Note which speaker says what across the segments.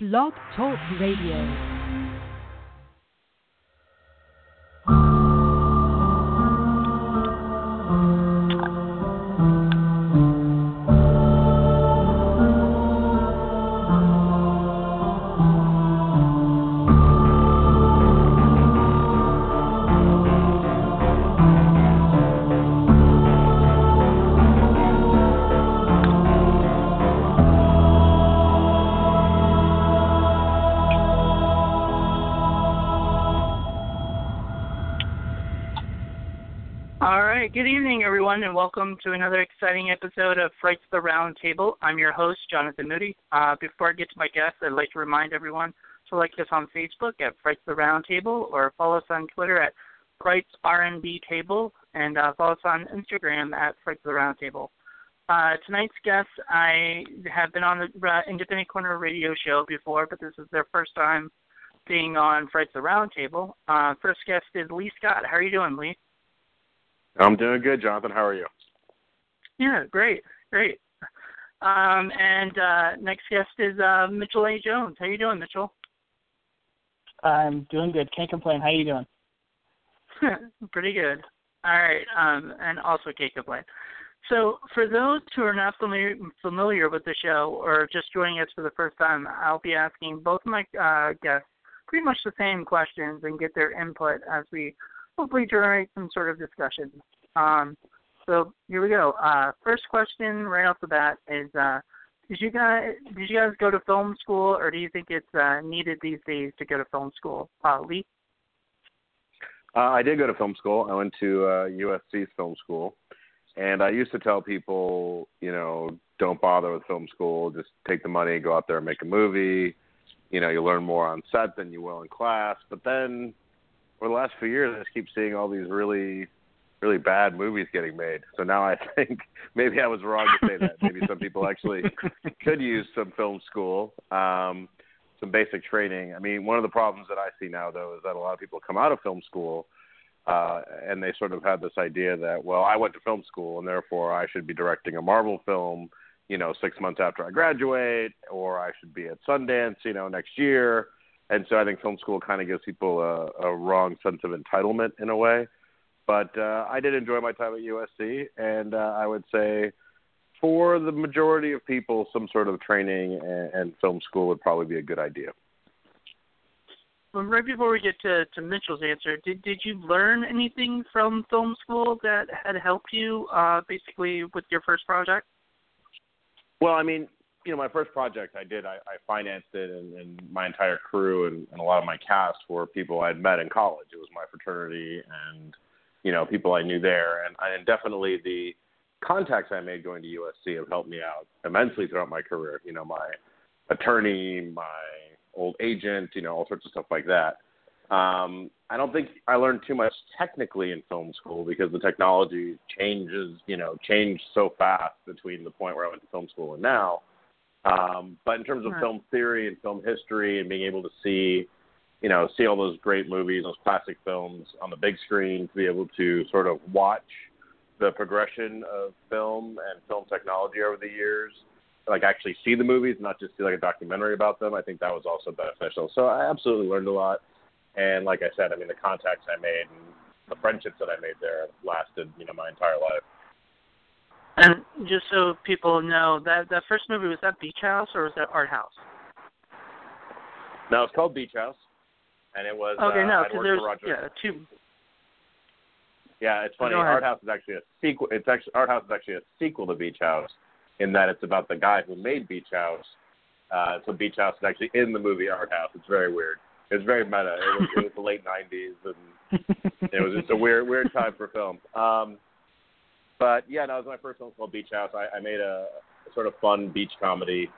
Speaker 1: Blog Talk Radio.
Speaker 2: Welcome to another exciting episode of Frights the Round Table. I'm your host, Jonathan Moody. Uh, before I get to my guest, I'd like to remind everyone to like us on Facebook at Frights the Round Table or follow us on Twitter at Frights R&B Table and uh, follow us on Instagram at Frights the Round Table. Uh, tonight's guest, I have been on the uh, Independent Corner radio show before, but this is their first time being on Frights the Round Table. Uh, first guest is Leigh Scott. How are you doing, Leigh?
Speaker 3: I'm doing good, Jonathan. How are you?
Speaker 2: Yeah, great, great. Um, and uh, next guest is uh, Mitchel A. Jones. How you doing, Mitchel?
Speaker 4: I'm doing good. Can't complain. How you doing?
Speaker 2: Pretty good. All right, um, and also can't complain. So, for those who are not familiar familiar with the show or just joining us for the first time, I'll be asking both my uh, guests pretty much the same questions and get their input as we hopefully generate some sort of discussion. Um, so here we go. Uh, first question right off the bat is: uh, Did you guys did you guys go to film school, or do you think it's uh, needed these days to go to film school? Uh, Leigh.
Speaker 3: Uh, I did go to film school. I went to uh, USC's film school, and I used to tell people, you know, don't bother with film school. Just take the money, go out there and make a movie. You know, you learn more on set than you will in class. But then, for the last few years, I just keep seeing all these really really bad movies getting made. So now I think maybe I was wrong to say that. Maybe some people actually could use some film school, um, some basic training. I mean, one of the problems that I see now, though, is that a lot of people come out of film school uh, and they sort of have this idea that, well, I went to film school and therefore I should be directing a Marvel film, you know, six months after I graduate, or I should be at Sundance, you know, next year. And so I think film school kind of gives people a, a wrong sense of entitlement in a way. But uh, I did enjoy my time at USC, and uh, I would say for the majority of people, some sort of training and, and film school would probably be a good idea.
Speaker 2: Well, right before we get to, to Mitchel's answer, did did you learn anything from film school that had helped you uh, basically with your first project?
Speaker 3: Well, I mean, you know, my first project I did, I, I financed it, and, and my entire crew and, and a lot of my cast were people I'd met in college. It was my fraternity and you know people I knew there, and, and definitely the contacts I made going to USC have helped me out immensely throughout my career. You know, my attorney, my old agent, you know, all sorts of stuff like that. Um, I don't think I learned too much technically in film school because the technology changes, you know, changed so fast between the point where I went to film school and now. Um, but in terms of film theory and film history and being able to see you know, see all those great movies, those classic films on the big screen, to be able to sort of watch the progression of film and film technology over the years, like actually see the movies, not just see like a documentary about them. I think that was also beneficial. So I absolutely learned a lot. And like I said, I mean, the contacts I made and the friendships that I made there lasted, you know, my entire life.
Speaker 2: And just so people know, that that first movie was that Beach House or was that Art House?
Speaker 3: No, it's called Beach House and it was
Speaker 2: okay.
Speaker 3: Uh,
Speaker 2: no,
Speaker 3: because
Speaker 2: there's
Speaker 3: Roger.
Speaker 2: yeah two.
Speaker 3: Yeah, it's funny. Art House is actually a sequel. It's actually Art House is actually a sequel to Beach House, in that it's about the guy who made Beach House. Uh, so Beach House is actually in the movie Art House. It's very weird. It's very meta. It was, it was the late '90s, and it was just a weird, weird time for film. Um, but yeah, no, it was my first film called Beach House. I, I made a, a sort of fun beach comedy.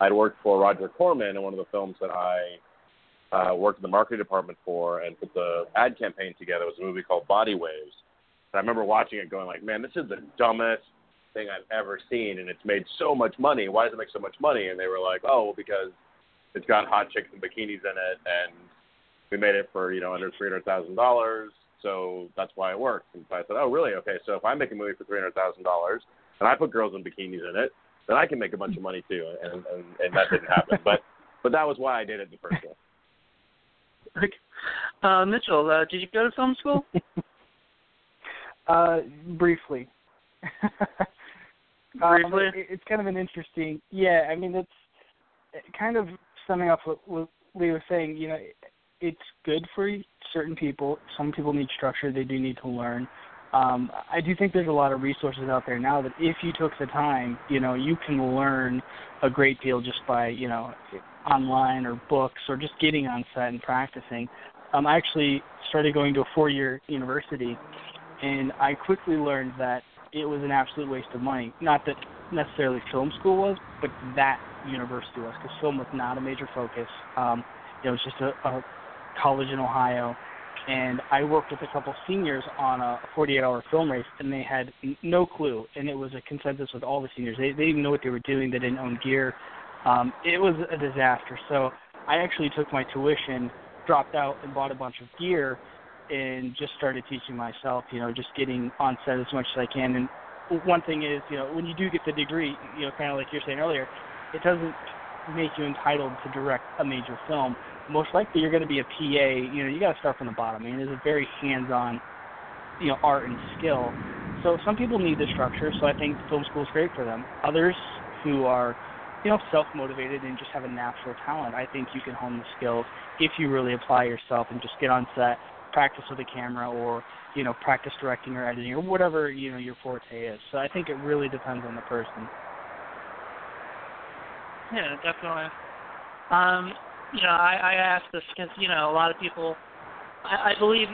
Speaker 3: I'd worked for Roger Corman in one of the films that I uh, worked in the marketing department for and put the ad campaign together was a movie called Body Waves. And I remember watching it going like, man, this is the dumbest thing I've ever seen, and it's made so much money. Why does it make so much money? And they were like, oh, well, because it's got hot chicks and bikinis in it, and we made it for you know under three hundred thousand dollars, so that's why it works. And so I said, oh, really? Okay, so if I make a movie for three hundred thousand dollars and I put girls in bikinis in it, then I can make a bunch of money too. And and, and that didn't happen, but but that was why I did it the first place.
Speaker 2: Okay. Uh, Mitchel, uh, did you go to film school?
Speaker 4: uh, briefly.
Speaker 2: Briefly?
Speaker 4: Um, it, it's kind of an interesting. Yeah, I mean, it's kind of summing up what, what Leigh was saying. You know, it's good for certain people. Some people need structure; they do need to learn. Um, I do think there's a lot of resources out there now that if you took the time, you know, you can learn a great deal just by, you know, online or books or just getting on set and practicing. Um, I actually started going to a four-year university, and I quickly learned that it was an absolute waste of money. Not that necessarily film school was, but that university was, because film was not a major focus. Um, it was just a, a college in Ohio, and I worked with a couple seniors on a 48-hour film race, and they had no clue, and it was a consensus with all the seniors. They, they didn't know what they were doing. They didn't own gear. Um, it was a disaster. So I actually took my tuition, dropped out, and bought a bunch of gear, and just started teaching myself. You know, just getting on set as much as I can. And one thing is, you know, when you do get the degree, you know, kind of like you're saying earlier, it doesn't make you entitled to direct a major film most likely you're going to be a PA. You know, you got to start from the bottom. I mean, it's a very hands-on, you know, art and skill. So some people need the structure. So I think film school is great for them. Others who are, you know, self-motivated and just have a natural talent, I think you can hone the skills if you really apply yourself and just get on set, practice with a camera, or you know, practice directing or editing or whatever you know your forte is. So I think it really depends on the person.
Speaker 2: Yeah, definitely. Um, you know, I, I ask this because you know a lot of people. I, I believe,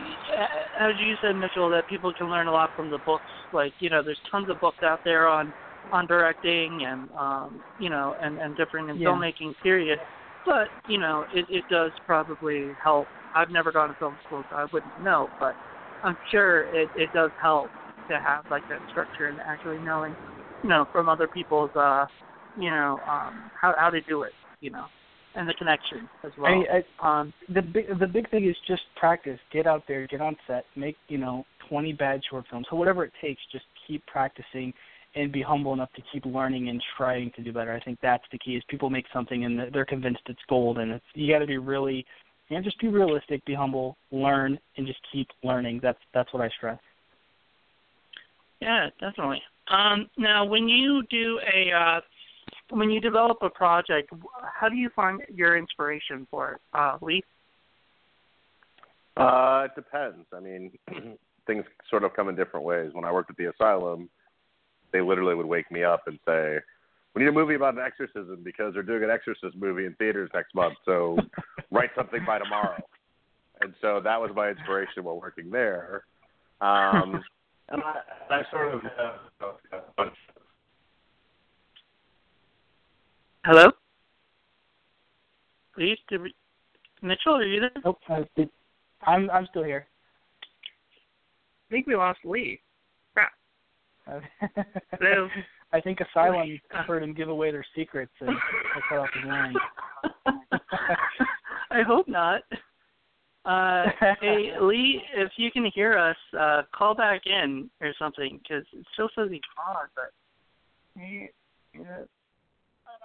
Speaker 2: as you said, Mitchel, that people can learn a lot from the books. Like you know, there's tons of books out there on on directing and um, you know and and different in
Speaker 4: yeah.
Speaker 2: filmmaking period. But you know, it, it does probably help. I've never gone to film school, so I wouldn't know, but I'm sure it it does help to have like that structure and actually knowing, you know, from other people's uh, you know, um, how how to do it. You know and the connection as well.
Speaker 4: I,
Speaker 2: I, um,
Speaker 4: the big the big thing is just practice. Get out there, get on set, make you know twenty bad short films. So whatever it takes, just keep practicing and be humble enough to keep learning and trying to do better. I think that's the key. Is people make something and they're convinced it's gold, and it's you got to be really, you know, just be realistic, be humble, learn, and just keep learning. That's that's what I stress.
Speaker 2: Yeah, definitely. Um, now, when you do a uh, when you develop a project, how do you find your inspiration for it, uh, Leigh?
Speaker 3: Uh, it depends. I mean, things sort of come in different ways. When I worked at the asylum, they literally would wake me up and say, "We need a movie about an exorcism because they're doing an exorcist movie in theaters next month. So write something by tomorrow." And so that was my inspiration while working there. Um, and I, I sort of have a bunch
Speaker 2: Hello? Please, did we, Mitchel, are you there?
Speaker 4: Nope, I'm I'm still here.
Speaker 2: I think we lost Leigh. Hello.
Speaker 4: I think Asylum heard him give away their secrets and I cut off his line.
Speaker 2: I hope not. Uh, hey Leigh, if you can hear us, uh, call back in or something because it still says he's on, but yeah,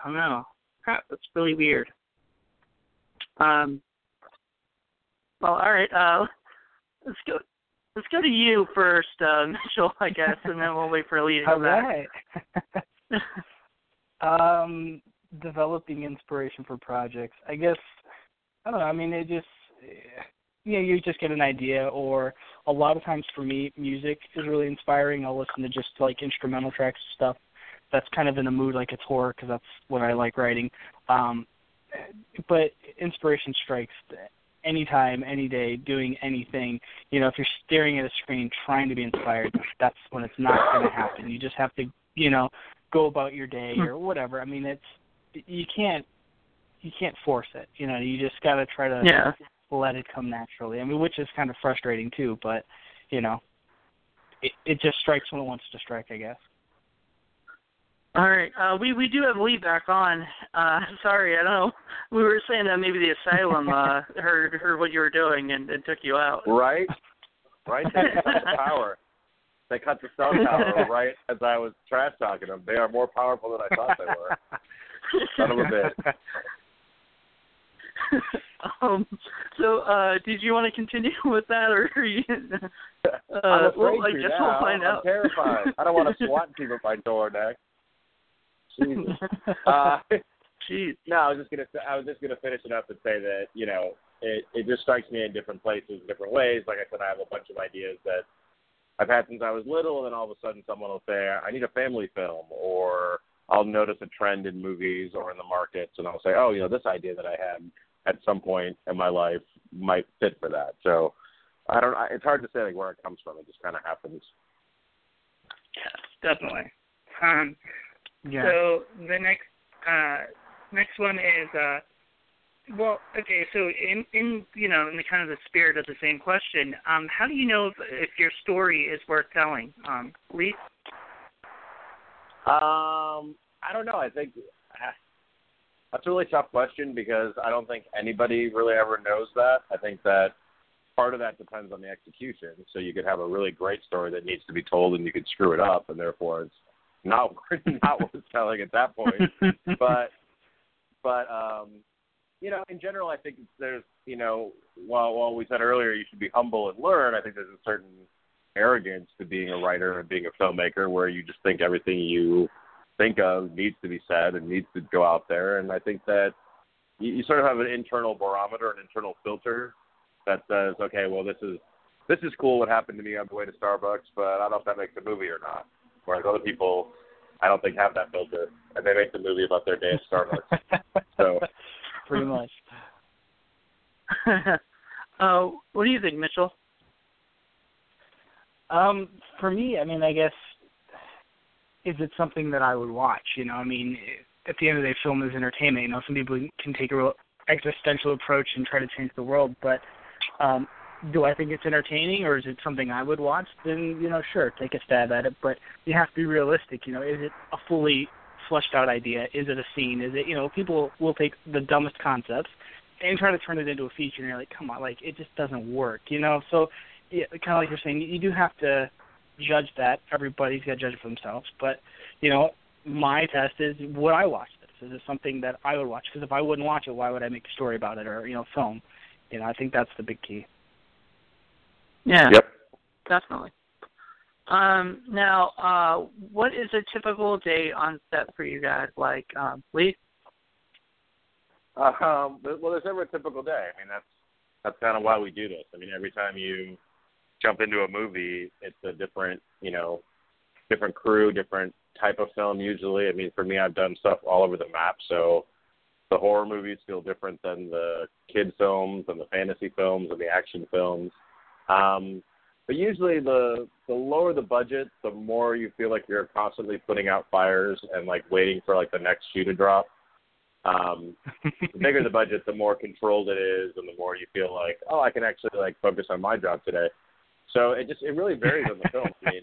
Speaker 2: I don't know. Crap, that's really weird. Um. Well, all right. Uh, let's go. Let's go to you first, uh, Mitchel, I guess, and then we'll wait for Leigh to
Speaker 4: um, developing inspiration for projects. I guess I don't know. I mean, it just you know, you just get an idea, or a lot of times for me, music is really inspiring. I'll listen to just like instrumental tracks and stuff that's kind of in a mood like it's horror because that's what I like writing. Um, but inspiration strikes anytime, any day, doing anything. You know, if you're staring at a screen trying to be inspired, that's when it's not going to happen. You just have to, you know, go about your day hmm. or whatever. I mean, it's you can't you can't force it. You know, you just got to try to
Speaker 2: yeah.
Speaker 4: let it come naturally. I mean, which is kind of frustrating too, but you know, it it just strikes when it wants to strike, I guess.
Speaker 2: All right. Uh, we we do have Leigh back on. Uh, sorry, I don't know. We were saying that maybe the asylum uh, heard heard what you were doing and, and took you out.
Speaker 3: Right. Right. They cut the power. They cut the cell tower right as I was trash talking them. They are more powerful than I thought they were. Son of a bitch.
Speaker 2: um, so, uh, did you want to continue with that, or are you? Uh,
Speaker 3: I'm afraid
Speaker 2: well, I
Speaker 3: to
Speaker 2: guess
Speaker 3: now.
Speaker 2: we'll find
Speaker 3: I'm
Speaker 2: out.
Speaker 3: terrified. I don't want to swat people at my door next. Jesus. Uh,
Speaker 2: Jeez.
Speaker 3: no, I was just gonna. I was just gonna finish it up and say that you know it it just strikes me in different places, different ways. Like I said, I have a bunch of ideas that I've had since I was little, and then all of a sudden someone will say, "I need a family film," or I'll notice a trend in movies or in the markets, and I'll say, "Oh, you know, this idea that I had at some point in my life might fit for that." So I don't. I, it's hard to say like where it comes from. It just kind of happens.
Speaker 2: Yes, definitely. Um,
Speaker 4: Yeah.
Speaker 2: So the next uh, next one is uh, well, okay. So in in you know in the kind of the spirit of the same question, um, how do you know if, if your story is worth telling? Um, Leigh.
Speaker 3: Um, I don't know. I think uh, that's a really tough question because I don't think anybody really ever knows that. I think that part of that depends on the execution. So you could have a really great story that needs to be told, and you could screw it up, and therefore it's not not worth telling at that point. But but um, you know, in general, I think there's you know, while while we said earlier you should be humble and learn, I think there's a certain arrogance to being a writer and being a filmmaker where you just think everything you think of needs to be said and needs to go out there. And I think that you, you sort of have an internal barometer, an internal filter that says, okay, well, this is this is cool. What happened to me on the way to Starbucks, but I don't know if that makes a movie or not. Whereas other people, I don't think have that filter, and they make the movie about their day at Starbucks. so
Speaker 4: pretty much.
Speaker 2: uh, what do you think, Mitchel?
Speaker 4: Um, for me, I mean, I guess is it something that I would watch? You know, I mean, at the end of the day, film is entertainment. You know, some people can take a real existential approach and try to change the world, but um, do I think it's entertaining or is it something I would watch? Then you know, sure, take a stab at it. But you have to be realistic. You know, is it a fully fleshed out idea? Is it a scene? Is it you know, people will take the dumbest concepts and try to turn it into a feature, and you're like, come on, like it just doesn't work. You know, so yeah, kind of like you're saying, you do have to judge that. Everybody's got to judge it for themselves. But you know, my test is would I watch this? Is it something that I would watch? Because if I wouldn't watch it, why would I make a story about it or you know, film? You know, I think that's the big key.
Speaker 2: Yeah.
Speaker 3: Yep.
Speaker 2: Definitely. Um, now, uh, what is a typical day on set for you guys? Like, um, Leigh?
Speaker 3: Um, well, there's never a typical day. I mean, that's that's kind of why we do this. I mean, every time you jump into a movie, it's a different, you know, different crew, different type of film. Usually, I mean, for me, I've done stuff all over the map. So the horror movies feel different than the kid films and the fantasy films and the action films. Um, but usually, the the lower the budget, the more you feel like you're constantly putting out fires and like waiting for like the next shoe to drop. Um, the bigger the budget, the more controlled it is, and the more you feel like, oh, I can actually like focus on my job today. So it just it really varies on the film. I mean,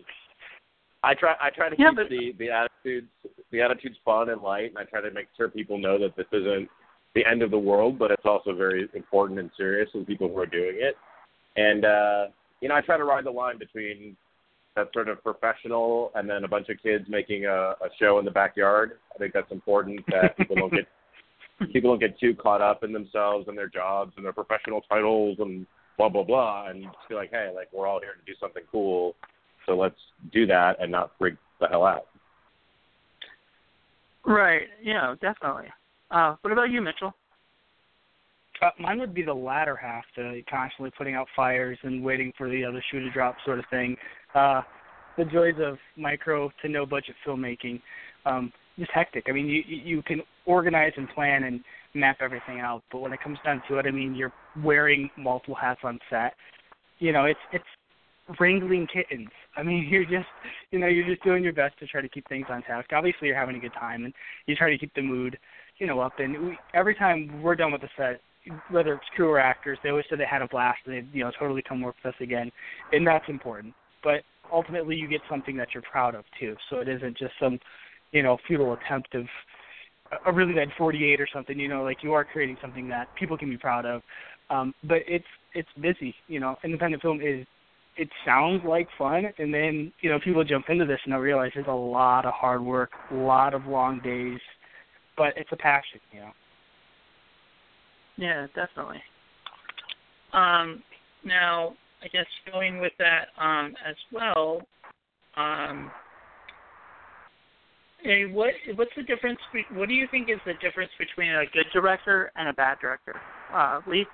Speaker 3: I try I try to
Speaker 2: Yeah,
Speaker 3: keep
Speaker 2: but-
Speaker 3: the the attitudes the attitudes fun and light, and I try to make sure people know that this isn't the end of the world, but it's also very important and serious to the people who are doing it. And uh, you know, I try to ride the line between that sort of professional and then a bunch of kids making a, a show in the backyard. I think that's important that people don't get people don't get too caught up in themselves and their jobs and their professional titles and blah blah blah and just be like, hey, like we're all here to do something cool, so let's do that and not freak the hell out.
Speaker 2: Right. Yeah, definitely. Uh, what about you, Mitchel?
Speaker 4: Uh, mine would be the latter half, the constantly putting out fires and waiting for the other shoe to drop sort of thing. Uh, the joys of micro to no budget filmmaking, um, just hectic. I mean, you you can organize and plan and map everything out, but when it comes down to it, I mean, you're wearing multiple hats on set. You know, it's it's wrangling kittens. I mean, you're just you know you're just doing your best to try to keep things on task. Obviously, you're having a good time and you try to keep the mood you know up. And we, every time we're done with the set, whether it's crew or actors, they always said they had a blast and they you know totally come work with us again, and that's important. But ultimately, you get something that you're proud of too. So it isn't just some you know futile attempt of a really bad 48 or something. You know, like you are creating something that people can be proud of. Um, but it's it's busy. You know, independent film is it sounds like fun, and then you know people jump into this and they realize there's a lot of hard work, a lot of long days, but it's a passion. You know.
Speaker 2: Yeah, definitely. Um, now, I guess going with that um, as well, um, what what's the difference? What do you think is the difference between a good director and a bad director, uh, Leigh?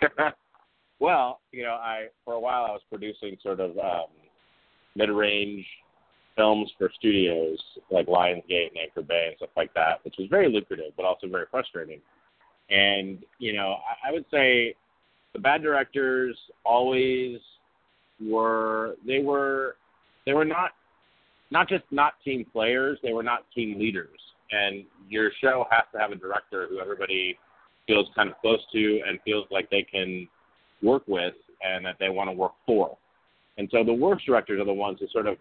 Speaker 3: well, you know, I for a while I was producing sort of um, mid-range films for studios like Lionsgate and Anchor Bay and stuff like that, which was very lucrative but also very frustrating. And you know, I, I would say the bad directors always were they were they were not not just not team players, they were not team leaders. And your show has to have a director who everybody feels kind of close to and feels like they can work with and that they want to work for. And so the worst directors are the ones who sort of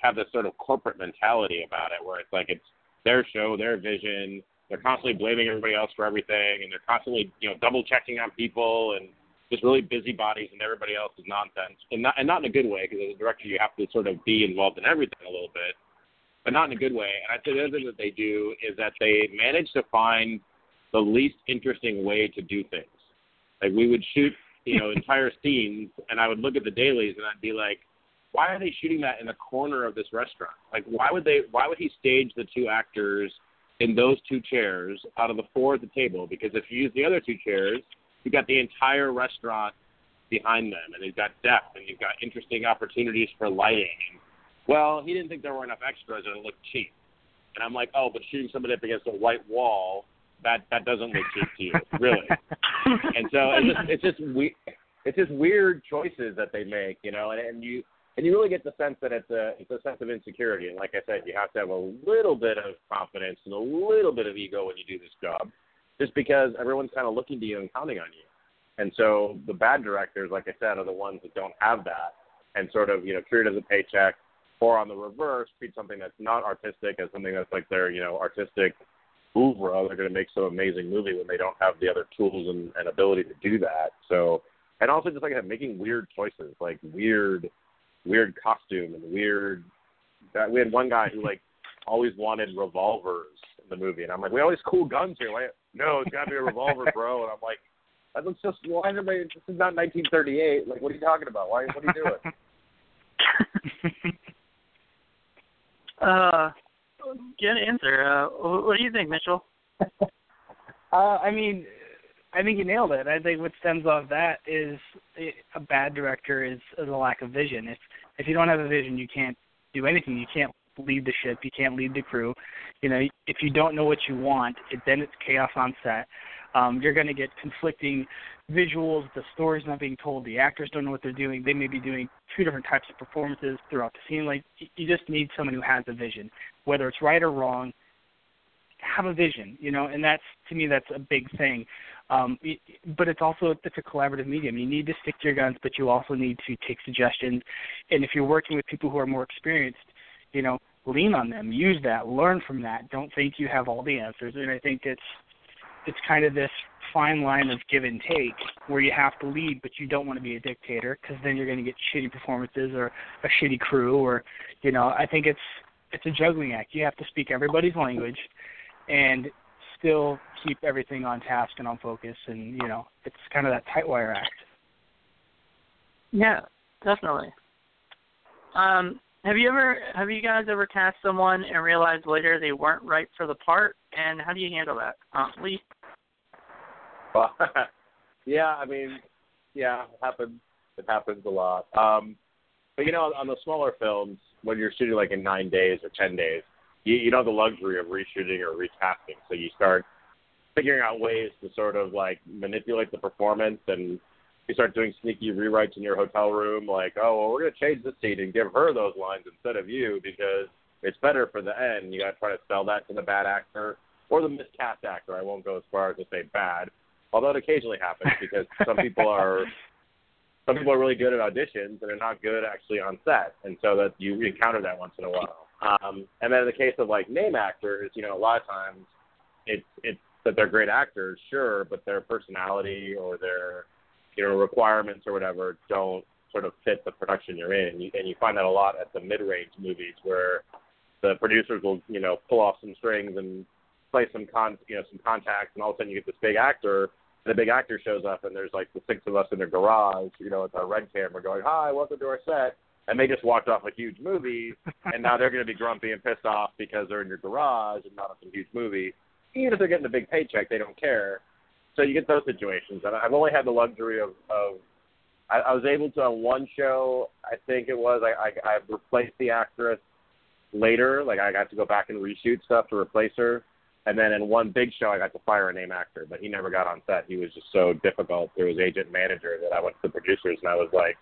Speaker 3: have this sort of corporate mentality about it, where it's like it's their show, their vision. They're constantly blaming everybody else for everything, and they're constantly, you know, double checking on people and just really busybodies and everybody else is nonsense. And not and not in a good way, because as a director you have to sort of be involved in everything a little bit, but not in a good way. And I'd say the other thing that they do is that they manage to find the least interesting way to do things. Like we would shoot, you know, entire scenes, and I would look at the dailies and I'd be like, why are they shooting that in the corner of this restaurant? Like, why would they? Why would he stage the two actors in those two chairs out of the four at the table? Because if you use the other two chairs, you've got the entire restaurant behind them, and you've got depth, and you've got interesting opportunities for lighting. And, well, he didn't think there were enough extras, and it looked cheap. And I'm like, oh, but shooting somebody up against a white wall that that doesn't look cheap to you, really. and so it's just it's just we it's just weird choices that they make, you know, and, and you and you really get the sense that it's a it's a sense of insecurity. And like I said, you have to have a little bit of confidence and a little bit of ego when you do this job, just because everyone's kind of looking to you and counting on you. And so the bad directors, like I said, are the ones that don't have that and sort of you know treat it as a paycheck, or on the reverse, treat something that's not artistic as something that's like their you know artistic oeuvre. They're going to make some amazing movie when they don't have the other tools and, and ability to do that. So, and also just like I said, making weird choices, like weird, weird costume and weird. That we had one guy who like always wanted revolvers in the movie, and I'm like, we always cool guns here. Why? No, it's got to be a revolver, bro. And I'm like, that looks just. Why everybody? This is not 1938. Like, what are you talking about? Why? What are you
Speaker 2: doing? uh, good answer. Uh, what do you think, Mitchel?
Speaker 4: uh, I mean, I think you nailed it. I think what stems off that is a bad director is, a lack of vision. If if you don't have a vision, you can't do anything. You can't lead the ship. You can't lead the crew. You know, if you don't know what you want, it, then it's chaos on set. Um, you're going to get conflicting visuals. The story's not being told. The actors don't know what they're doing. They may be doing two different types of performances throughout the scene. Like you just need someone who has a vision, whether it's right or wrong. Have a vision, you know, and that's to me that's a big thing. Um, but it's also it's a collaborative medium. You need to stick to your guns, but you also need to take suggestions. And if you're working with people who are more experienced, you know, lean on them, use that, learn from that. Don't think you have all the answers. And I think it's it's kind of this fine line of give and take where you have to lead, but you don't want to be a dictator because then you're going to get shitty performances or a shitty crew, or you know, I think it's it's a juggling act. You have to speak everybody's language and still keep everything on task and on focus, and you know, it's kind of that tight wire act.
Speaker 2: Yeah, definitely. Um, have you ever have you guys ever cast someone and realized later they weren't right for the part? And how do you handle that, uh, Leigh?
Speaker 3: Well, yeah, I mean, yeah, it happens. It happens a lot. Um, but you know, on the smaller films, when you're shooting like in nine days or ten days, you, you don't have the luxury of reshooting or recasting. So you start figuring out ways to sort of like manipulate the performance and you start doing sneaky rewrites in your hotel room, like, oh, well, we're going to change this scene and give her those lines instead of you because it's better for the end. You got to try to sell that to the bad actor or the miscast actor. I won't go as far as to say bad, although it occasionally happens because some people are some people are really good at auditions and they're not good actually on set, and so that you encounter that once in a while. Um, and then in the case of like name actors, you know, a lot of times it's it's that they're great actors, sure, but their personality or their you know requirements or whatever don't sort of fit the production you're in, and you, and you find that a lot at the mid-range movies where the producers will you know pull off some strings and play some con you know some contacts, and all of a sudden you get this big actor. And the big actor shows up, and there's like the six of us in their garage, you know, with our red camera, going, "Hi, welcome to our set." And they just walked off a huge movie, and now they're going to be grumpy and pissed off because they're in your garage and not on some huge movie. Even if they're getting a big paycheck, they don't care. So you get those situations, and I've only had the luxury of, of I, I was able to on one show, I think it was, I, I I replaced the actress later. Like I got to go back and reshoot stuff to replace her. And then in one big show, I got to fire a name actor, but he never got on set. He was just so difficult through his agent manager that I went to the producers and I was like,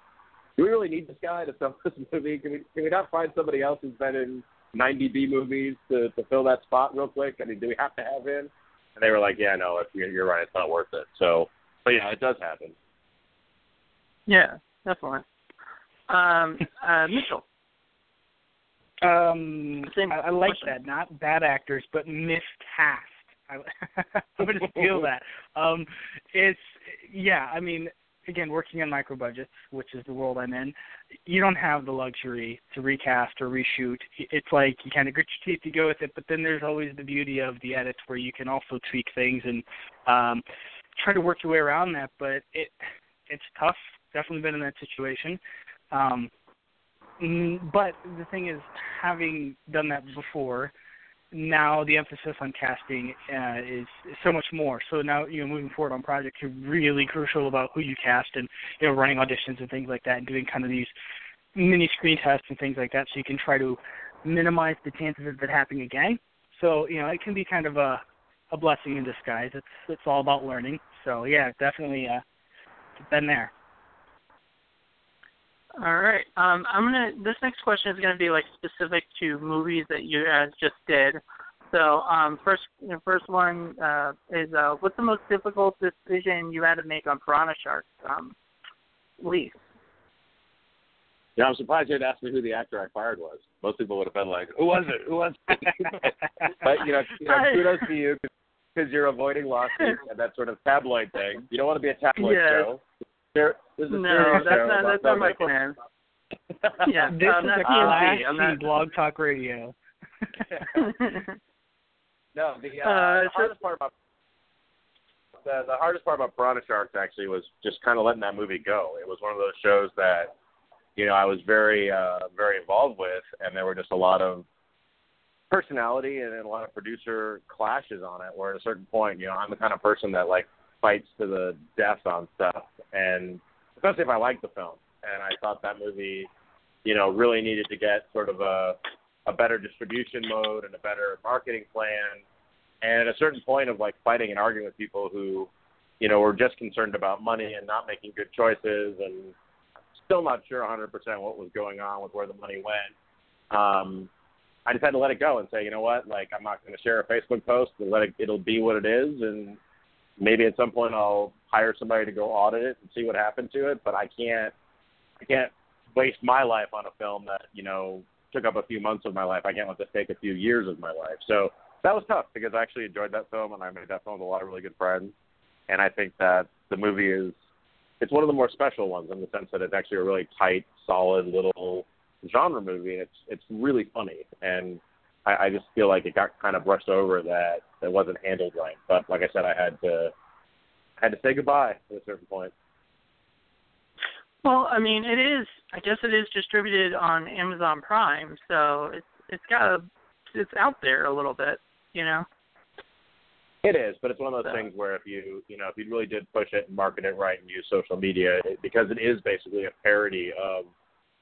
Speaker 3: "Do we really need this guy to sell this movie? Can we can we not find somebody else who's been in 90 B movies to to fill that spot real quick? I mean, do we have to have him?" And they were like, "Yeah, no, if you're, you're right, it's not worth it." So, but yeah, it does happen.
Speaker 2: Yeah, definitely. Um, uh, Mitchel.
Speaker 4: Um,
Speaker 2: Same
Speaker 4: I, I like
Speaker 2: question.
Speaker 4: that. Not bad actors, but miscast. I, I would just feel that. Um, it's yeah. I mean, again, working on micro budgets, which is the world I'm in, you don't have the luxury to recast or reshoot. It's like you kind of grit your teeth to go with it, but then there's always the beauty of the edits where you can also tweak things and um, try to work your way around that. But it it's tough. Definitely been in that situation. Um, Mm, but the thing is, having done that before, now the emphasis on casting uh, is, is so much more. So now, you know, moving forward on projects, you're really crucial about who you cast and you know, running auditions and things like that, and doing kind of these mini screen tests and things like that, so you can try to minimize the chances of it happening again. So you know, it can be kind of a a blessing in disguise. It's it's all about learning. So yeah, definitely uh, been there.
Speaker 2: All right. Um, I'm gonna. This next question is gonna be like specific to movies that you guys just did. So, um, first, the first one uh, is uh, what's the most difficult decision you had to make on Piranha Sharks? Um, Leigh.
Speaker 3: Yeah, I'm surprised you had asked me who the actor I fired was. Most people would have been like, "Who was it? Who was it?" but you know, you know, kudos to you because you're avoiding lawsuits and that sort of tabloid thing. You don't want to be a tabloid
Speaker 2: Yes.
Speaker 3: show. There, this a
Speaker 2: No, that's not that's not my plan. Yeah,
Speaker 4: This
Speaker 2: I'm
Speaker 4: is
Speaker 2: not
Speaker 4: a
Speaker 2: TMZ. I'm
Speaker 4: classy
Speaker 2: not-
Speaker 4: blog talk radio.
Speaker 3: No, the, uh,
Speaker 2: Uh,
Speaker 3: the hardest part about the, the hardest part about Piranha Sharks actually was just kind of letting that movie go. It was one of those shows that you know I was very uh, very involved with, and there were just a lot of personality and a lot of producer clashes on it. Where at a certain point, you know, I'm the kind of person that like fights to the death on stuff, and especially if I like the film. And I thought that movie, you know, really needed to get sort of a a better distribution mode and a better marketing plan. And at a certain point of like fighting and arguing with people who, you know, were just concerned about money and not making good choices and still not sure 100% what was going on with where the money went. Um, I just had to let it go and say, you know what, like I'm not going to share a Facebook post and let it, it'll be what it is. And maybe at some point I'll hire somebody to go audit it and see what happened to it. But I can't, I can't waste my life on a film that, you know, took up a few months of my life. I can't let this take a few years of my life. So that was tough because I actually enjoyed that film and I made that film with a lot of really good friends. And I think that the movie is it's one of the more special ones in the sense that it's actually a really tight, solid little genre movie. and It's it's really funny and I, I just feel like it got kind of brushed over that it wasn't handled right. But like I said, I had to I had to say goodbye at a certain point.
Speaker 2: well, I mean, it is. I guess it is distributed on Amazon Prime, so it's it's got a it's out there a little bit, you know.
Speaker 3: It is, but it's one of those
Speaker 2: So-
Speaker 3: things where if you you know if you really did push it and market it right and use social media, it, because it is basically a parody of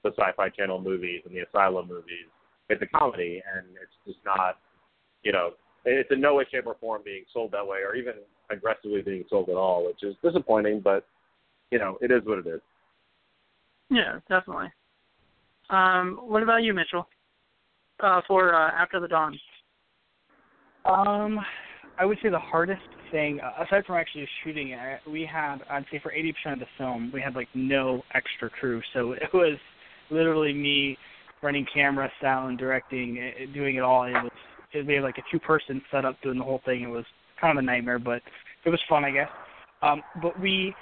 Speaker 3: the Sci-Fi Channel movies and the Asylum movies. It's a comedy, and it's just not, you know, it's in no way, shape, or form being sold that way, or even aggressively being sold at all, which is disappointing. But you know, it is what it is.
Speaker 2: Yeah, definitely. Um, what about you, Mitchel? Uh, for uh, After the Dawn.
Speaker 4: Um, I would say the hardest thing, uh, aside from actually shooting it, we had, I'd say for 80% of the film, we had like no extra crew. So it was literally me running camera, sound, directing, eh, eh, doing it all. It was, it, we had like a two-person setup doing the whole thing. It was kind of a nightmare, but it was fun, I guess. Um, but we,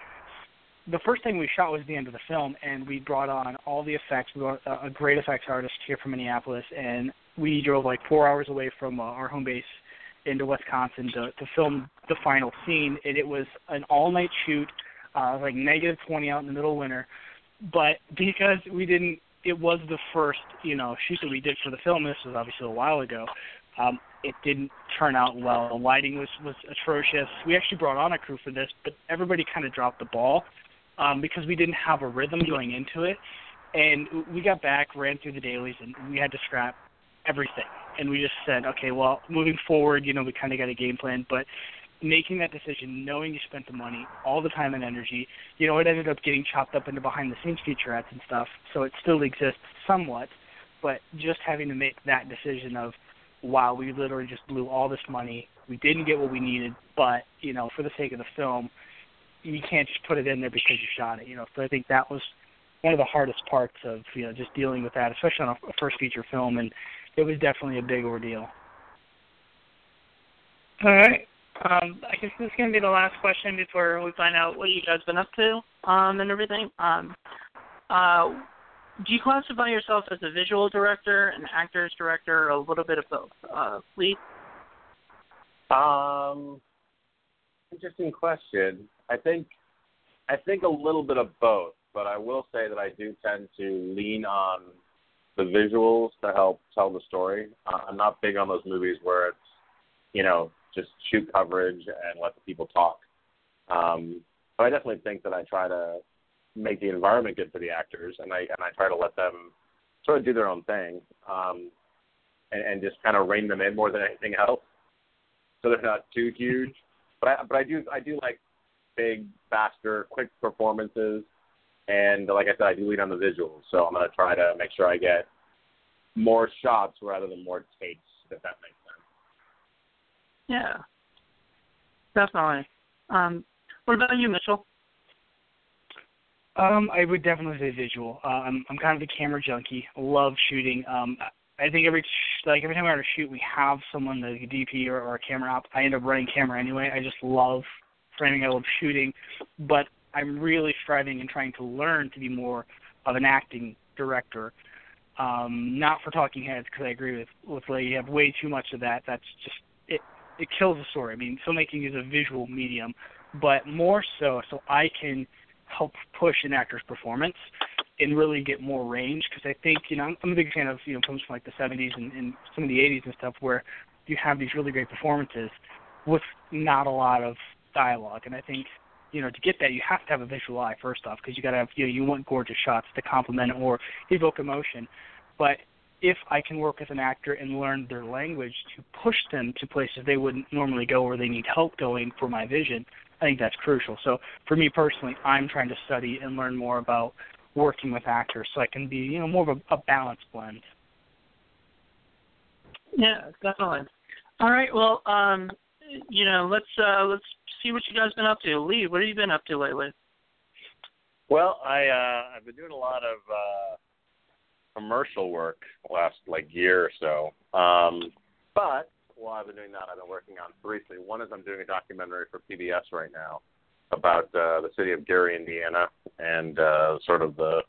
Speaker 4: the first thing we shot was the end of the film, and we brought on all the effects. We brought a a great effects artist here from Minneapolis, and we drove like four hours away from uh, our home base into Wisconsin to to film the final scene, and it was an all night shoot, uh, like negative 20 out in the middle of winter. But because we didn't, it was the first you know shoot that we did for the film. This was obviously a while ago. Um, it didn't turn out well. The lighting was was atrocious. We actually brought on a crew for this, but everybody kind of dropped the ball um, because we didn't have a rhythm going into it. And we got back, ran through the dailies, and we had to scrap everything. And we just said, okay, well, moving forward, you know, we kind of got a game plan, but making that decision, knowing you spent the money, all the time and energy, you know, it ended up getting chopped up into behind the scenes featurettes and stuff, so it still exists somewhat, but just having to make that decision of, wow, we literally just blew all this money, we didn't get what we needed, but, you know, for the sake of the film, you can't just put it in there because you shot it, you know. So I think that was one of the hardest parts of, you know, just dealing with that, especially on a first feature film and it was definitely a big ordeal.
Speaker 2: All right. Um, I guess this is going to be the last question before we find out what you guys been up to um, and everything. Um, uh, do you classify yourself as a visual director, an actor's director, or a little bit of both? Uh, Leigh?
Speaker 3: Um, interesting question. I think I think a little bit of both, but I will say that I do tend to lean on the visuals to help tell the story. Uh, I'm not big on those movies where it's, you know, just shoot coverage and let the people talk. Um, but I definitely think that I try to make the environment good for the actors, and I and I try to let them sort of do their own thing, um, and, and just kind of rein them in more than anything else, so they're not too huge. But I but I do I do like big, faster, quick performances and like I said, I do lead on the visuals, so I'm gonna try to make sure I get more shots rather than more takes, if that makes.
Speaker 2: Yeah, definitely. Um, what about you, Mitchel?
Speaker 4: Um, I would definitely say visual. Uh, I'm I'm kind of a camera junkie. Love shooting. Um, I think every like every time we're a shoot, we have someone, the DP or, or a camera op. I end up running camera anyway. I just love framing. I love shooting, but I'm really striving and trying to learn to be more of an acting director. Um, not for talking heads, because I agree with with Leigh. You have way too much of that. That's just it. Kills the story. I mean, filmmaking is a visual medium, but more so, so I can help push an actor's performance and really get more range. Because I think you know I'm, I'm a big fan of you know films from like the 70s and, and some of the 80s and stuff where you have these really great performances with not a lot of dialogue. And I think you know, to get that, you have to have a visual eye first off, because you got to have, you know, you want gorgeous shots to complement or evoke emotion. But if I can work with an actor and learn their language to push them to places they wouldn't normally go or they need help going for my vision, I think that's crucial. So for me personally, I'm trying to study and learn more about working with actors so I can be, you know, more of a, a balanced blend.
Speaker 2: Yeah, definitely. All right. Well, um, you know, let's uh, let's see what you guys been up to. Leigh, what have you been up to lately?
Speaker 3: Well, I uh, I've been doing a lot of uh, commercial work last like year or so. Um, but while I've been doing that, I've been working on briefly. One is I'm doing a documentary for PBS right now about uh, the city of Gary, Indiana, and uh, sort of the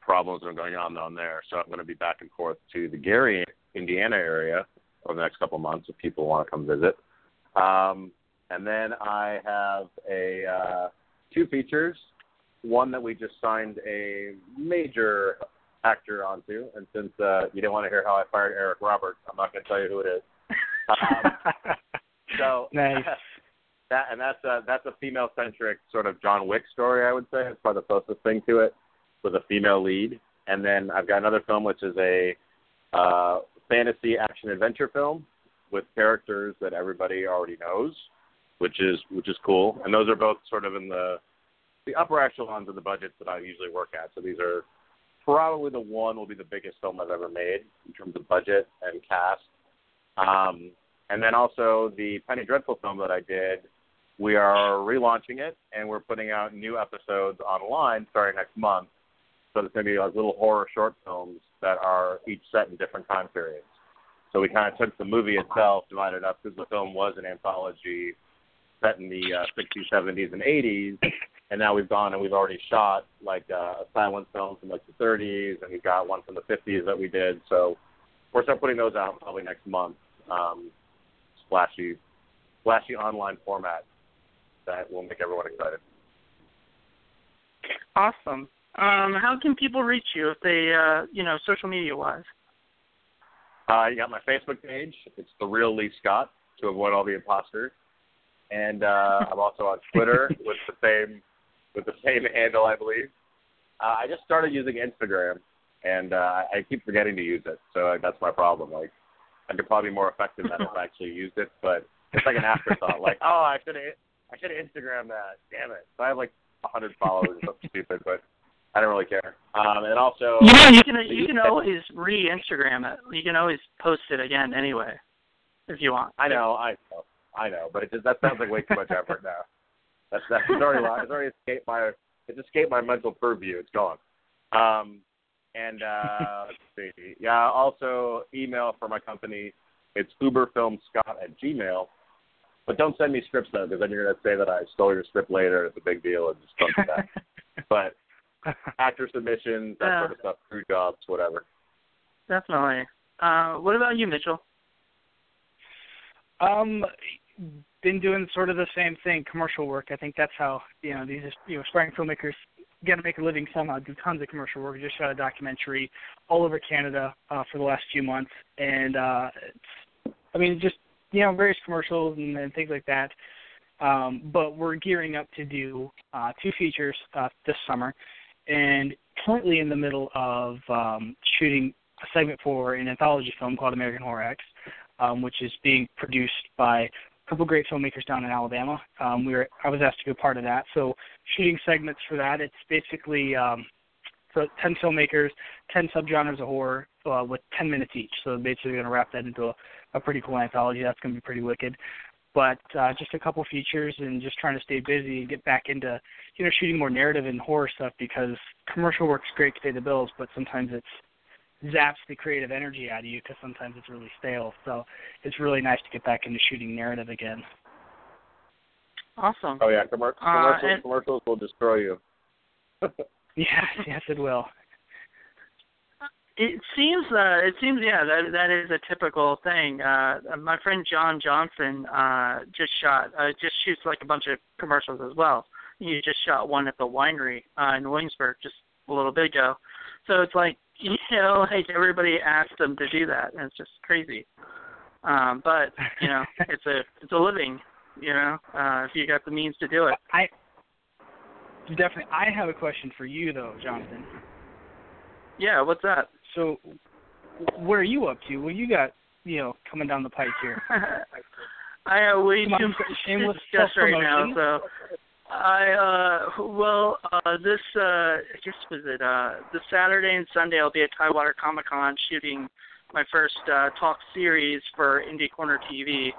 Speaker 3: problems that are going on down there. So I'm going to be back and forth to the Gary, Indiana area over the next couple of months if people want to come visit. Um, and then I have a uh, two features. One that we just signed a major actor onto, and since uh, you didn't want to hear how I fired Eric Roberts, I'm not going to tell you who it is. Um, so
Speaker 4: nice.
Speaker 3: that and that's a that's a female centric sort of John Wick story, I would say. It's probably the closest thing to it, with a female lead. And then I've got another film which is a uh, fantasy action adventure film with characters that everybody already knows which is which is cool. And those are both sort of in the the upper echelons of the budgets that I usually work at. So these are probably the one will be the biggest film I've ever made in terms of budget and cast. Um, and then also the Penny Dreadful film that I did, we are relaunching it and we're putting out new episodes online starting next month. So it's going to be like little horror short films that are each set in different time periods. So we kind of took the movie itself, divided up because the film was an anthology set in the uh, 60s, 70s, and 80s, and now we've gone and we've already shot like uh, a silent film from like the 30s, and we've got one from the 50s that we did. So we're start putting those out probably next month. Um, flashy, flashy online format that will make everyone excited.
Speaker 2: Awesome. Um, how can people reach you if they, uh, you know, social media wise?
Speaker 3: Uh, you got my Facebook page. It's the real Leigh Scott to avoid all the imposters, and uh, I'm also on Twitter with the same with the same handle, I believe. Uh, I just started using Instagram, and uh, I keep forgetting to use it, so that's my problem. Like, I could probably be more effective than if I actually used it, but it's like an afterthought. like, oh, I should have I should have Instagram that. Damn it! So I have like a hundred followers or something stupid, but I don't really care. Um, and also,
Speaker 2: you know, you can you can always re-Instagram it. You can always post it again anyway, if you want.
Speaker 3: I know, I know, I know, but it just that sounds like way too much effort now. That's that's it's already it's already escaped my it's escaped my mental purview. It's gone. Um, and uh, let's see, yeah. Also, email for my company. It's uberfilmscott at gmail. But don't send me scripts though, because then you're gonna say that I stole your script later. It's a big deal, and just don't do that. but actor submissions, that
Speaker 2: Yeah.
Speaker 3: sort of stuff, crew jobs, whatever.
Speaker 2: Definitely. Uh, what about you, Mitchel?
Speaker 4: Um, been doing sort of the same thing, commercial work. I think that's how you know these you know aspiring filmmakers got to make a living somehow. Do tons of commercial work. Just shot a documentary all over Canada uh, for the last few months, and uh, it's, I mean just you know various commercials and, and things like that. Um, but we're gearing up to do uh, two features uh, this summer, and currently in the middle of um, shooting a segment for an anthology film called American Horror X, um, which is being produced by couple great filmmakers down in Alabama. Um, we were I was asked to be a part of that, so shooting segments for that. It's basically um, so ten filmmakers, ten subgenres of horror uh, with ten minutes each. So basically, going to wrap that into a, a pretty cool anthology. That's going to be pretty wicked. But uh, just a couple features and just trying to stay busy and get back into you know shooting more narrative and horror stuff because commercial work's great to pay the bills, but sometimes it's zaps the creative energy out of you because sometimes it's really stale. So it's really nice to get back into shooting narrative again.
Speaker 2: Awesome.
Speaker 3: Oh yeah, commer-
Speaker 2: Uh,
Speaker 3: commercials,
Speaker 2: and-
Speaker 3: commercials will destroy you.
Speaker 4: Yes, yes, it will.
Speaker 2: It seems uh it seems yeah that that is a typical thing. Uh my friend John Johnson uh just shot uh just shoots like a bunch of commercials as well. He just shot one at the winery uh in Williamsburg just a little bit ago. So it's like you know, like everybody asked them to do that and it's just crazy. Um but, you know, it's a it's a living, you know, uh if you got the means to do it.
Speaker 4: I definitely. I have a question for you though, Jonathan.
Speaker 2: Yeah, what's that?
Speaker 4: So, what are you up to? What you got, you know, coming down the pike here?
Speaker 2: I have way
Speaker 4: Come on,
Speaker 2: too much
Speaker 4: shameless
Speaker 2: to discuss right now, so I uh well uh this uh I guess was it uh this Saturday and Sunday I'll be at Tidewater Comic Con shooting my first uh talk series for Indie Corner TV.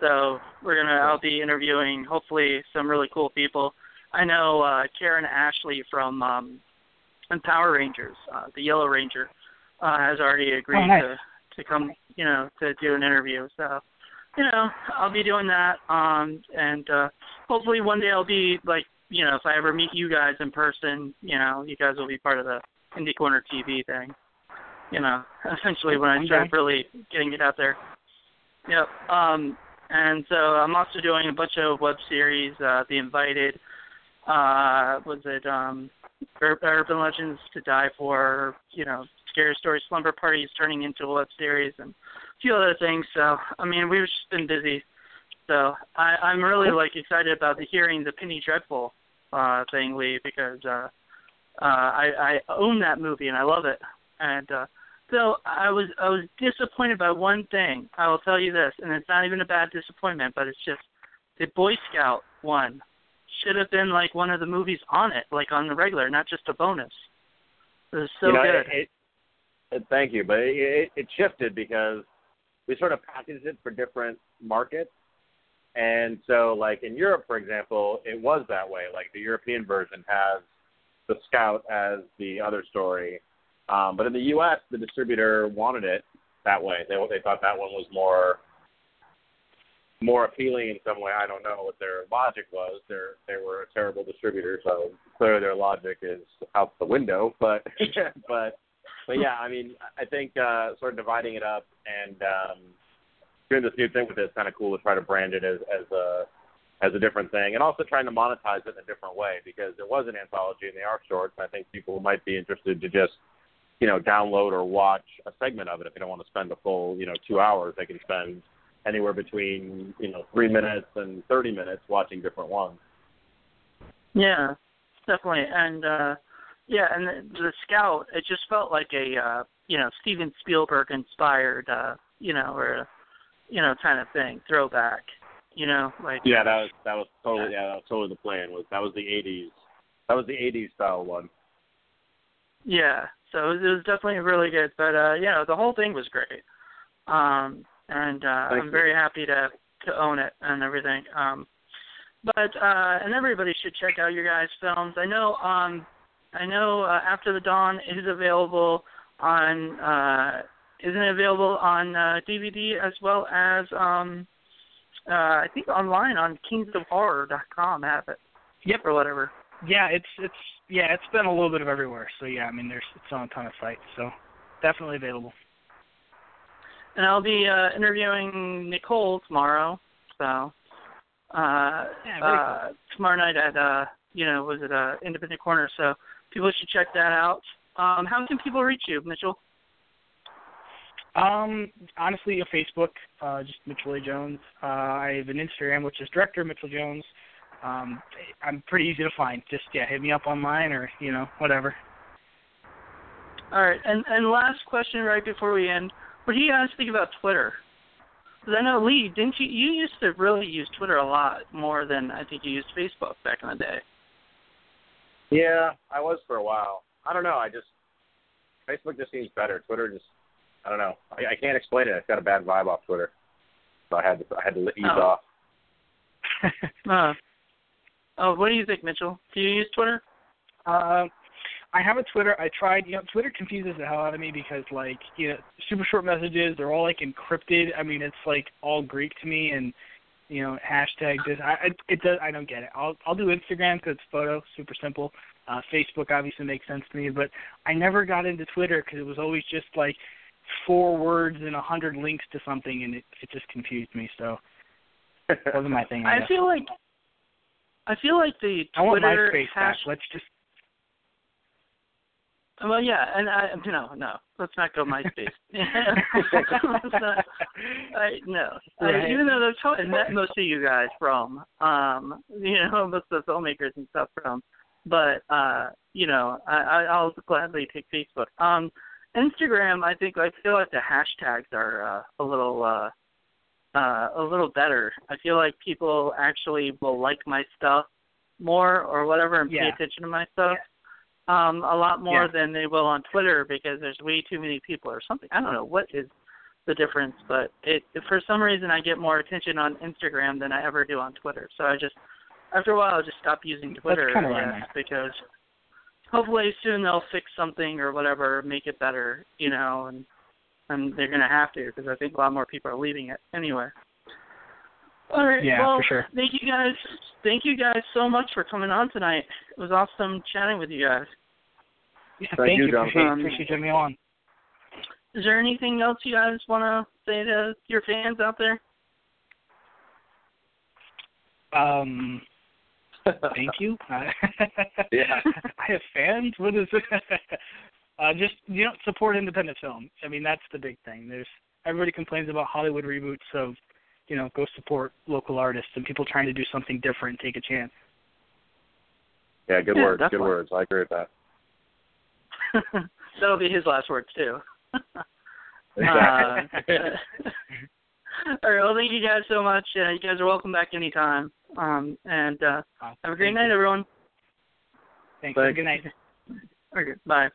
Speaker 2: So we're gonna I'll be interviewing hopefully some really cool people. I know uh Karan Ashley from um and Power Rangers, uh the Yellow Ranger, uh has already agreed
Speaker 4: Oh, nice.
Speaker 2: to to come you know, to do an interview. So you know, I'll be doing that. Um and uh hopefully one day I'll be like, you know, if I ever meet you guys in person, you know, you guys will be part of the Indie Corner TV thing. You know, essentially when I start really getting it out there. Yep. Um and so I'm also doing a bunch of web series, uh The Invited, uh was it um Ur- Urban Legends to Die For, you know, Scary Story Slumber Party is turning into a web series and few other things. So I mean we've just been busy. So I, I'm really like excited about the hearing the Penny Dreadful uh thing, Leigh, because uh uh I, I own that movie and I love it. And uh so I was I was disappointed by one thing. I will tell you this, and it's not even a bad disappointment, but it's just the Boy Scout one should have been like one of the movies on it, like on the regular, not just a bonus. It was so
Speaker 3: you know,
Speaker 2: good.
Speaker 3: It, it, thank you, but it, it shifted because we sort of packaged it for different markets. And so, like in Europe, for example, it was that way. Like the European version has the Scout as the other story, um, but in the U.S., the distributor wanted it that way. They they thought that one was more more appealing in some way. I don't know what their logic was. They're they were a terrible distributor, so clearly their logic is out the window. But but but yeah, I mean, I think uh, sort of dividing it up and um, doing this new thing with it. It's kind of cool to try to brand it as as a as a different thing, and also trying to monetize it in a different way because it was an anthology and they are shorts. I think people might be interested to just you know download or watch a segment of it if they don't want to spend the full you know two hours. They can spend anywhere between you know three minutes and thirty minutes watching different ones.
Speaker 2: Yeah, definitely, and uh yeah, and the, the Scout, it just felt like a uh you know Steven Spielberg inspired uh you know or you know kind of thing throwback. You know, like
Speaker 3: yeah, that was that was totally yeah that was totally the plan was that was the '80s that was the '80s style one.
Speaker 2: Yeah, so it was, it was definitely really good, but uh yeah, the whole thing was great. Um and uh I'm
Speaker 3: you.
Speaker 2: very happy to to own it and everything. Um but uh and everybody should check out your guys' films. I know um I know uh, After the Dawn is available on uh isn't it available on uh DVD as well as um uh I think online on kingsofhorror.com have it.
Speaker 4: Yep.
Speaker 2: Or whatever.
Speaker 4: Yeah, it's it's yeah, it's been a little bit of everywhere. So yeah, I mean, there's it's on a ton of sites, so definitely available.
Speaker 2: And I'll be uh interviewing Nicole tomorrow. So uh
Speaker 4: Yeah,
Speaker 2: uh tomorrow night at uh you know, was it uh Independent Corner, so people should check that out. Um how can people reach you, Mitchel?
Speaker 4: Um, honestly, a Facebook, uh, just Mitchel A. Jones. Uh, I have an Instagram, which is Director Mitchel Jones. Um, I'm pretty easy to find. Just yeah, hit me up online or you know whatever.
Speaker 2: All right, and and last question right before we end. What do you guys think about Twitter? Because I know Leigh, didn't you? You used to really use Twitter a lot more than I think you used Facebook back in the day.
Speaker 3: Yeah, I was for a while. I don't know. I just Facebook just seems better. Twitter just I don't know. I, I can't explain it. It's got a bad vibe off Twitter, so I had to I had to ease
Speaker 2: Oh.
Speaker 3: off.
Speaker 2: Uh, oh, what do you think, Mitchel? Do you use Twitter?
Speaker 4: Um, I have a Twitter. I tried. You know, Twitter confuses the hell out of me because like you know, super short messages. They're all like encrypted. I mean, it's like all Greek to me, and you know, hashtag this. I, I it does. I don't get it. I'll I'll do Instagram because it's photo, super simple. Uh, Facebook obviously makes sense to me, but I never got into Twitter because it was always just like four words and a hundred links to something, and it it just confused me. So it wasn't my thing. I,
Speaker 2: I feel like I feel like the
Speaker 4: I want
Speaker 2: Twitter
Speaker 4: MySpace
Speaker 2: hash.
Speaker 4: back. Let's just
Speaker 2: Well, yeah, and I no, no, let's not go MySpace. let's not, I, no,
Speaker 4: Right.
Speaker 2: I, even though that's how I met most of you guys from, um, you know, most of the filmmakers and stuff from, but uh, you know, I, I'll gladly take Facebook. Um, Instagram, I think I feel like the hashtags are uh, a little uh, uh, a little better. I feel like people actually will like my stuff more or whatever and pay attention to my stuff um a lot more
Speaker 4: Yeah.
Speaker 2: than they will on Twitter because there's way too many people or something. I don't know what is the difference, but it for some reason I get more attention on Instagram than I ever do on Twitter. So I just after a while I just stop using Twitter
Speaker 4: kinda
Speaker 2: I
Speaker 4: where I'm
Speaker 2: guess,
Speaker 4: at.
Speaker 2: because hopefully soon they'll fix something or whatever, make it better, you know, and and they're gonna have to because I think a lot more people are leaving it anyway. All right.
Speaker 4: Yeah,
Speaker 2: well,
Speaker 4: for sure.
Speaker 2: thank you guys. Thank you guys so much for coming on tonight. It was awesome chatting with you guys.
Speaker 4: yeah,
Speaker 3: Thank
Speaker 4: thank
Speaker 3: you,
Speaker 4: you.
Speaker 3: Jonathan.
Speaker 4: Appreciate,
Speaker 2: Um,
Speaker 4: appreciate you having me on.
Speaker 2: Is there anything else you guys want to say to your fans out there?
Speaker 4: Um, thank you.
Speaker 3: Yeah.
Speaker 4: I have fans. What is it? uh, just you know, support independent films. I mean, that's the big thing. There's everybody complains about Hollywood reboots, so you know, go support local artists and people trying to do something different. Take a chance.
Speaker 3: yeah, good
Speaker 2: Yeah,
Speaker 3: words. Good
Speaker 2: definitely.
Speaker 3: words. I agree with that.
Speaker 2: That'll be his last words too. uh,
Speaker 3: Exactly.
Speaker 2: all right. Well, thank you guys so much. Uh, you guys are welcome back anytime. Um, and uh,
Speaker 4: Uh,
Speaker 2: have a great
Speaker 4: thank
Speaker 2: night,
Speaker 4: you.
Speaker 2: everyone.
Speaker 4: Thanks.
Speaker 3: Thanks.
Speaker 4: Good night.
Speaker 2: Okay. Bye.